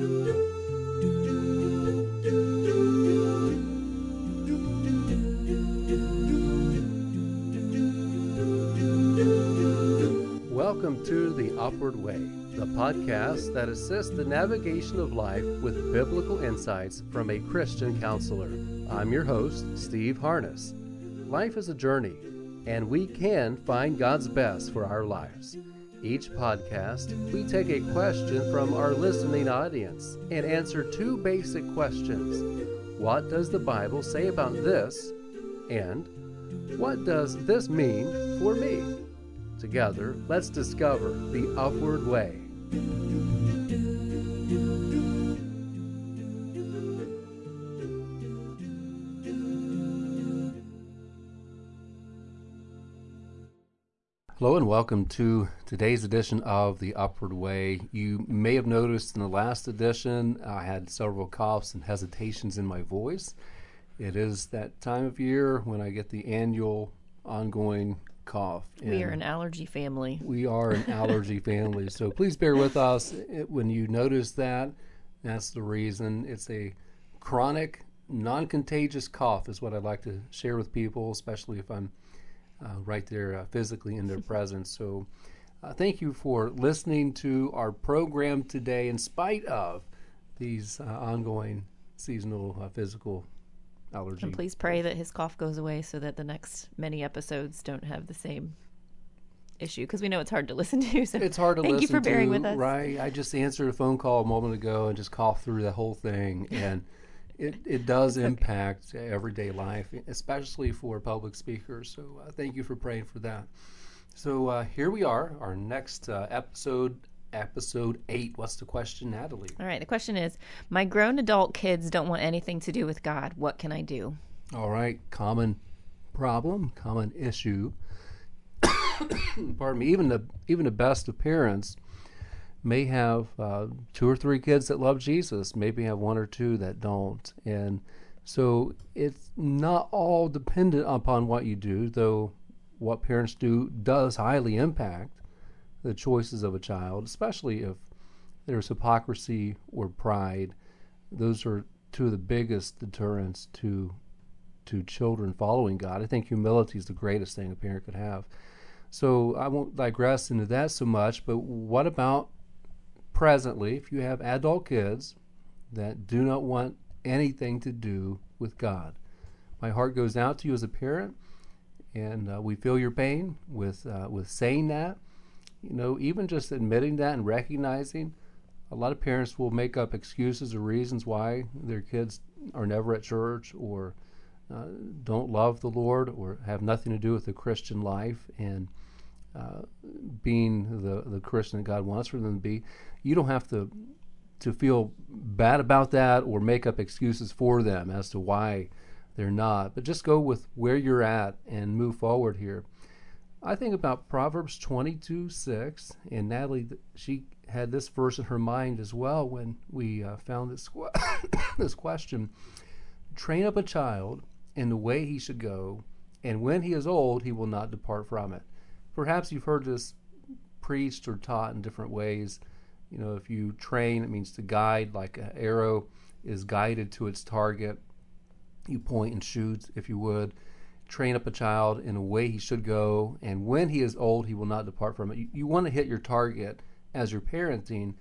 Welcome to The Upward Way, the podcast that assists the navigation of life with biblical insights from a Christian counselor. I'm your host, Steve Harness. Life is a journey, and we can find God's best for our lives. Each podcast, we take a question from our listening audience and answer two basic questions What does the Bible say about this? And what does this mean for me? Together, let's discover the upward way. Hello and welcome to today's edition of The Upward Way. You may have noticed in the last edition I had several coughs and hesitations in my voice. It is that time of year when I get the annual ongoing cough. We are an allergy family. We are an allergy family. So please bear with us when you notice that. That's the reason. It's a chronic, non contagious cough, is what I'd like to share with people, especially if I'm right there uh, physically in their presence. So uh, thank you for listening to our program today, in spite of these uh, ongoing seasonal uh, physical allergy. And please pray that his cough goes away so that the next many episodes don't have the same issue because we know it's hard to listen to. So it's hard to listen. thank listen you for bearing to, with us. Right. I just answered a phone call a moment ago and just coughed through the whole thing. And it, it does impact everyday life, especially for public speakers. So uh, thank you for praying for that. So uh, here we are, our next uh, episode episode eight. What's the question, Natalie? All right. The question is My grown adult kids don't want anything to do with God. What can I do? All right. Common problem, common issue. Pardon me. Even the even the best of parents may have uh, two or three kids that love Jesus. Maybe have one or two that don't, and so it's not all dependent upon what you do. Though what parents do does highly impact the choices of a child, especially if there's hypocrisy or pride. Those are two of the biggest deterrents to to children following God. I think humility is the greatest thing a parent could have. So I won't digress into that so much, but what about presently if you have adult kids that do not want anything to do with God? My heart goes out to you as a parent, and uh, we feel your pain with uh, with saying that you know, even just admitting that and recognizing a lot of parents will make up excuses or reasons why their kids are never at church or uh, don't love the Lord or have nothing to do with the Christian life and being the, the Christian that God wants for them to be. You don't have to to feel bad about that or make up excuses for them as to why they're not, but just go with where you're at and move forward here. I think about Proverbs 22 6, and Natalie, she had this verse in her mind as well when we uh, found this, this question. Train up a child in the way he should go, and when he is old, he will not depart from it. Perhaps you've heard this preached or taught in different ways. You know, if you train, it means to guide, like an arrow is guided to its target. You point and shoot, if you would train up a child in a way he should go, and when he is old, he will not depart from it. You, you want to hit your target as you're parenting,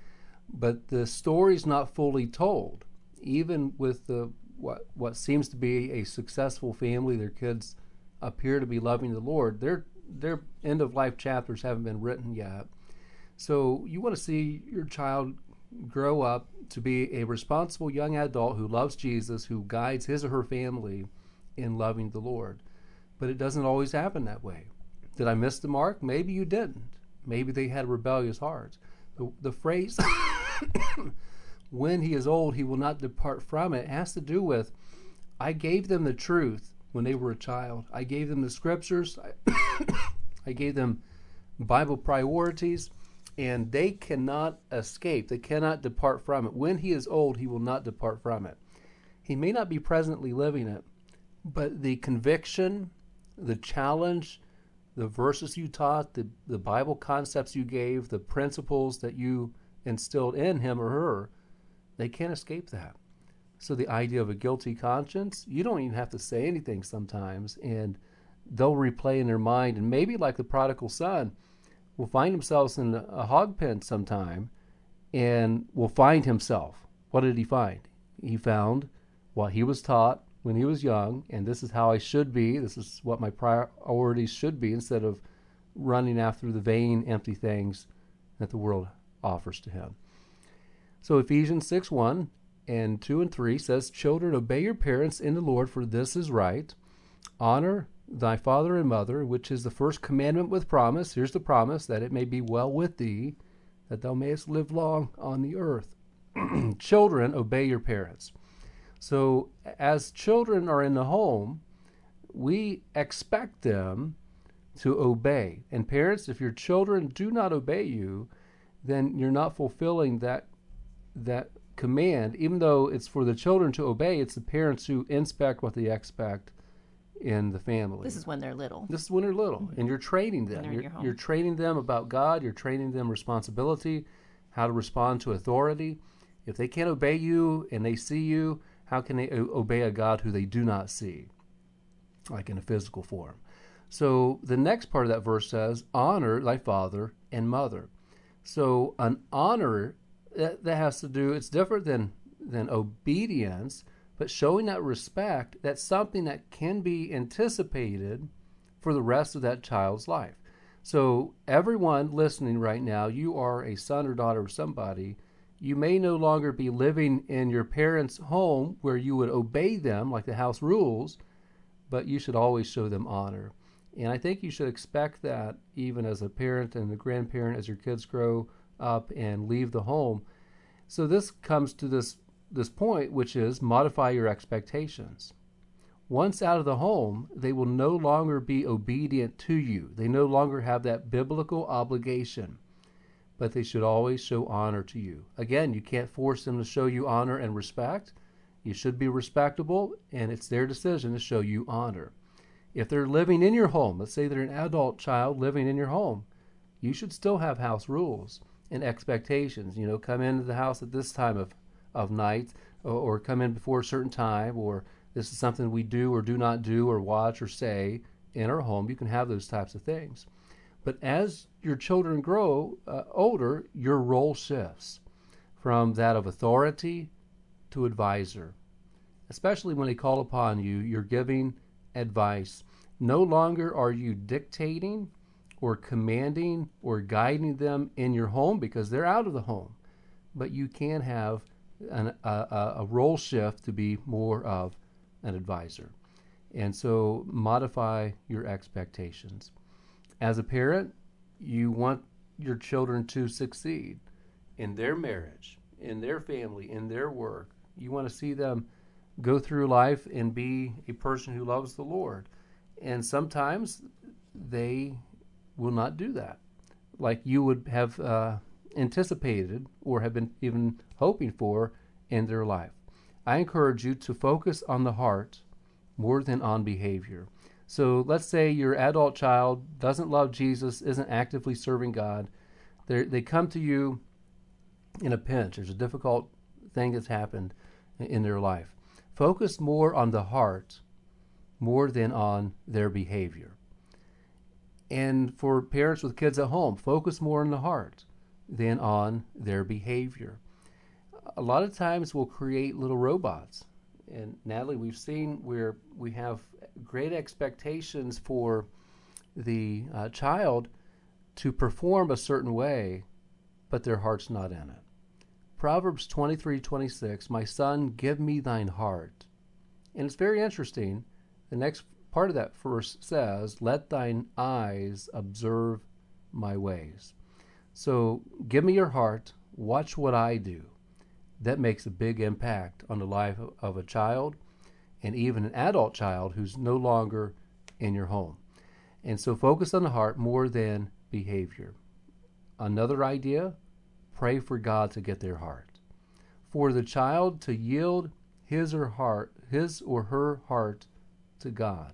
but the story's not fully told. Even with the what what seems to be a successful family, their kids appear to be loving the Lord. Their their end of life chapters haven't been written yet. So you want to see your child grow up to be a responsible young adult who loves Jesus, who guides his or her family in loving the Lord but it doesn't always happen that way. Did I miss the mark? Maybe you didn't. Maybe they had rebellious hearts. The, the phrase, when he is old, he will not depart from it, has to do with I gave them the truth when they were a child. I gave them the scriptures. I, I gave them Bible priorities, and they cannot escape. They cannot depart from it. When he is old, he will not depart from it. He may not be presently living it, but the conviction, the challenge, the verses you taught, the, the Bible concepts you gave, the principles that you instilled in him or her, They can't escape that. So the idea of a guilty conscience, you don't even have to say anything sometimes, and they'll replay in their mind, and maybe like the prodigal son, will find themselves in a hog pen sometime, and will find himself. What did he find? He found what he was taught when he was young, and this is how I should be. This is what my priorities should be, instead of running after the vain, empty things that the world offers to him. So Ephesians 6 1 and 2 and 3 says, Children, obey your parents in the Lord, for this is right. Honor thy father and mother, which is the first commandment with promise. Here's the promise that it may be well with thee, that thou mayest live long on the earth. children, obey your parents. So, as children are in the home, we expect them to obey. And parents, if your children do not obey you, then you're not fulfilling that that command, even though it's for the children to obey, it's the parents who inspect what they expect in the family. This is when they're little. This is when they're little, mm-hmm. and you're training them. You're, you're training them about God. You're training them responsibility, how to respond to authority. If they can't obey you and they see you, how can they o- obey a God who they do not see, like in a physical form? So the next part of that verse says, "Honor thy father and mother." So an honor that, that has to do, it's different than, than obedience, but showing that respect, that's something that can be anticipated for the rest of that child's life. So, everyone listening right now, you are a son or daughter of somebody. You may no longer be living in your parents' home where you would obey them like the house rules, but you should always show them honor. And I think you should expect that even as a parent and a grandparent as your kids grow up and leave the home. So this comes to this this point which is modify your expectations. Once out of the home, they will no longer be obedient to you. They no longer have that biblical obligation, but they should always show honor to you. Again, you can't force them to show you honor and respect. You should be respectable, and it's their decision to show you honor. If they're living in your home, let's say they're an adult child living in your home, you should still have house rules and expectations. You know, come into the house at this time of, of night, or, or come in before a certain time, or this is something we do or do not do, or watch or say in our home. You can have those types of things. But as your children grow uh, older, your role shifts from that of authority to advisor. Especially when they call upon you, you're giving advice. No longer are you dictating or commanding or guiding them in your home because they're out of the home. But you can have an, a, a role shift to be more of an advisor. And so modify your expectations. As a parent, you want your children to succeed in their marriage, in their family, in their work. You want to see them go through life and be a person who loves the Lord. And sometimes they will not do that like you would have uh, anticipated or have been even hoping for in their life. I encourage you to focus on the heart more than on behavior. So let's say your adult child doesn't love Jesus, isn't actively serving God. They're, they come to you in a pinch. There's a difficult thing that's happened in their life. Focus more on the heart more than on their behavior and for parents with kids at home, focus more on the heart than on their behavior. A lot of times we'll create little robots. And Natalie, we've seen where we have great expectations for the uh, child to perform a certain way, but their heart's not in it. Proverbs 23 26, My son, give me thine heart. And it's very interesting. The next part of that verse says, Let thine eyes observe my ways. So give me your heart, watch what I do. That makes a big impact on the life of a child and even an adult child who's no longer in your home. And so focus on the heart more than behavior. Another idea pray for God to get their heart. For the child to yield his or heart, his or her heart to God.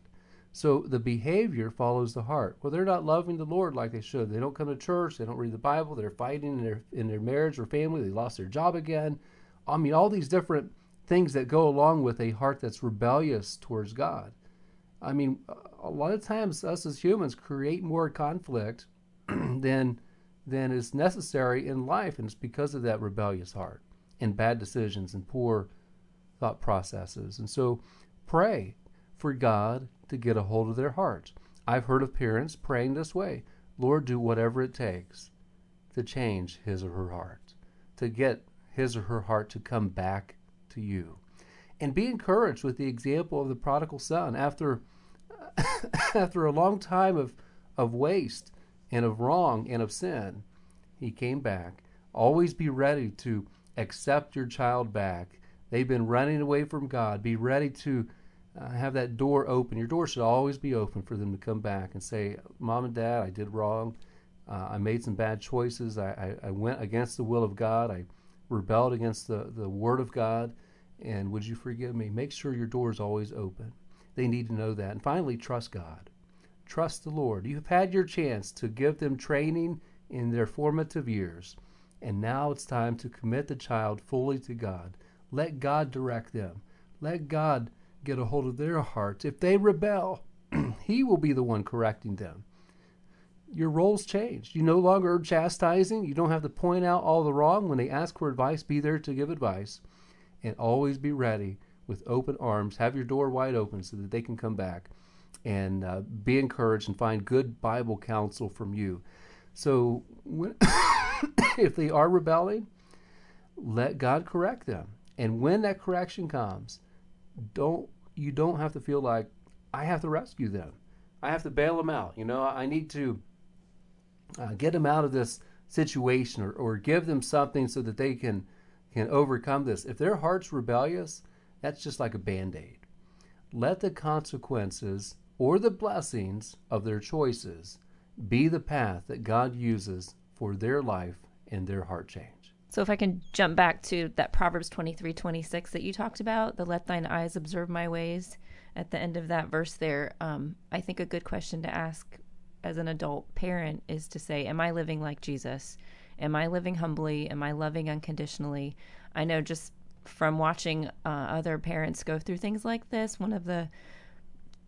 So the behavior follows the heart. Well, they're not loving the Lord like they should. They don't come to church. They don't read the Bible. They're fighting in their in their marriage or family. They lost their job again. I mean, all these different things that go along with a heart that's rebellious towards God. I mean, a lot of times us as humans create more conflict than than is necessary in life, and it's because of that rebellious heart and bad decisions and poor thought processes. And so, pray for God to get a hold of their hearts. I've heard of parents praying this way Lord, do whatever it takes to change his or her heart, to get his or her heart to come back to you. And be encouraged with the example of the prodigal son. After, after a long time of, of waste and of wrong and of sin, he came back. Always be ready to accept your child back. They've been running away from God. Be ready to have that door open. Your door should always be open for them to come back and say, Mom and Dad, I did wrong. Uh, I made some bad choices. I, I, I, went against the will of God. I rebelled against the, the Word of God. And would you forgive me? Make sure your door is always open. They need to know that. And finally, trust God. Trust the Lord. You've had your chance to give them training in their formative years. And now it's time to commit the child fully to God. Let God direct them. Let God get a hold of their hearts. If they rebel, He will be the one correcting them. Your roles changed. You no longer are chastising. You don't have to point out all the wrong. When they ask for advice, be there to give advice. And always be ready with open arms. Have your door wide open so that they can come back and uh, be encouraged and find good Bible counsel from you. So, when if they are rebelling, let God correct them. And when that correction comes, don't you don't have to feel like I have to rescue them. I have to bail them out. You know, I need to uh, get them out of this situation or, or give them something so that they can can overcome this. If their heart's rebellious, that's just like a band aid. Let the consequences or the blessings of their choices be the path that God uses for their life and their heart change. So if I can jump back to that Proverbs 23 26 that you talked about, the let thine eyes observe my ways at the end of that verse there, um, I think a good question to ask as an adult parent is to say, Am I living like Jesus? Am I living humbly? Am I loving unconditionally? I know just from watching uh, other parents go through things like this, one of the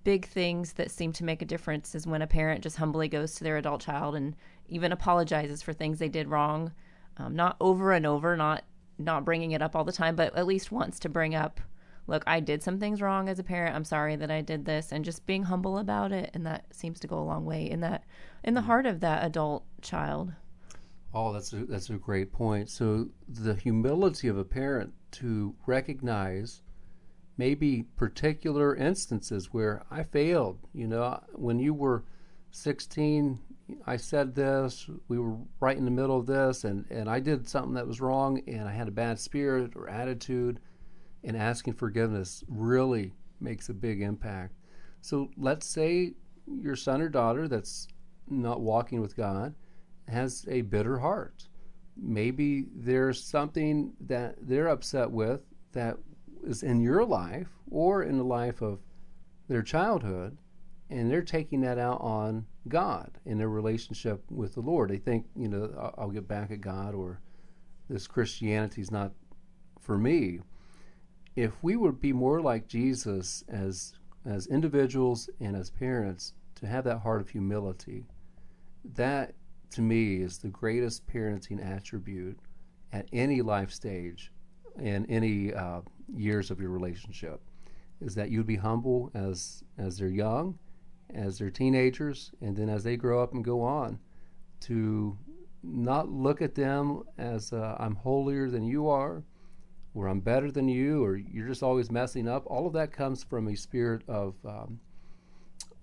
big things that seem to make a difference is when a parent just humbly goes to their adult child and even apologizes for things they did wrong um, not over and over, not not bringing it up all the time, but at least once to bring up, look, I did some things wrong as a parent. I'm sorry that I did this, and just being humble about it, and that seems to go a long way in that in the heart of that adult child. Oh, that's a, that's a great point. So the humility of a parent to recognize maybe particular instances where I failed. You know, when you were 16, I said this, we were right in the middle of this, and, and I did something that was wrong, and I had a bad spirit or attitude, and asking forgiveness really makes a big impact. So let's say your son or daughter that's not walking with God has a bitter heart. Maybe there's something that they're upset with that is in your life or in the life of their childhood and they're taking that out on God in their relationship with the Lord. They think, you know, I'll get back at God or this Christianity is not for me. If we would be more like Jesus as as individuals and as parents to have that heart of humility, that to me is the greatest parenting attribute at any life stage and any uh, years of your relationship is that you'd be humble as as they're young as they're teenagers and then as they grow up and go on to not look at them as uh, I'm holier than you are or I'm better than you or you're just always messing up. All of that comes from a spirit of um,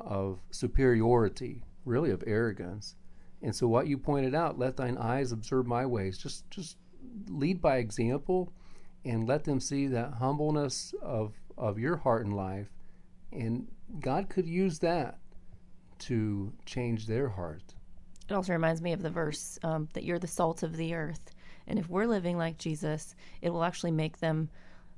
of superiority, really of arrogance. And so what you pointed out, let thine eyes observe my ways. Just just lead by example and let them see that humbleness of of your heart and life and God could use that to change their heart. It also reminds me of the verse um, that you're the salt of the earth, and if we're living like Jesus, it will actually make them.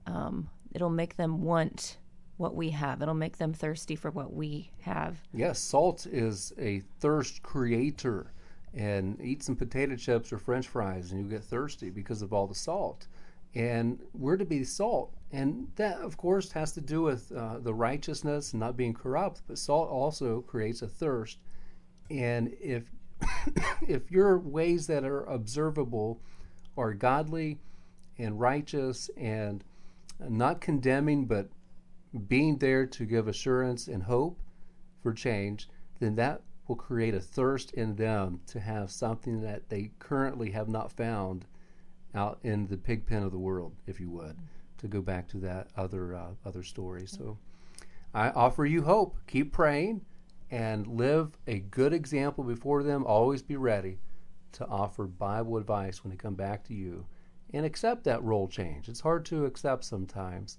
Um, it'll make them want what we have. It'll make them thirsty for what we have. Yes, salt is a thirst creator. And eat some potato chips or French fries, and you get thirsty because of all the salt. and we're to be salt. And that, of course, has to do with uh, the righteousness and not being corrupt. But salt also creates a thirst. And if if your ways that are observable are godly and righteous and not condemning, but being there to give assurance and hope for change, then that will create a thirst in them to have something that they currently have not found out in the pig pen of the world, if you would, to go back to that other uh, other story. So I offer you hope. Keep praying and live a good example before them. Always be ready to offer Bible advice when they come back to you and accept that role change. It's hard to accept sometimes,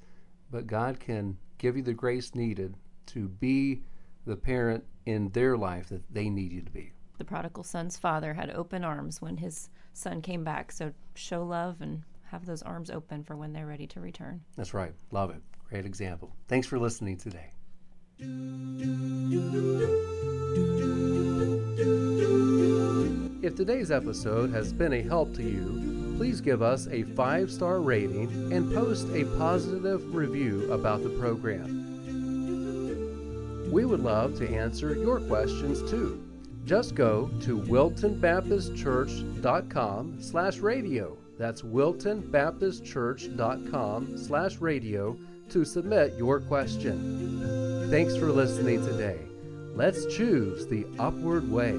but God can give you the grace needed to be the parent in their life that they need you to be. The prodigal son's father had open arms when his son came back, so show love and have those arms open for when they're ready to return. That's right. Love it. Great example. Thanks for listening today. If today's episode has been a help to you, please give us a five star rating and post a positive review about the program. We would love to answer your questions too. Just go to wiltonbaptistchurch.com slash radio. That's wiltonbaptistchurch.com slash radio to submit your question. Thanks for listening today. Let's choose the upward way.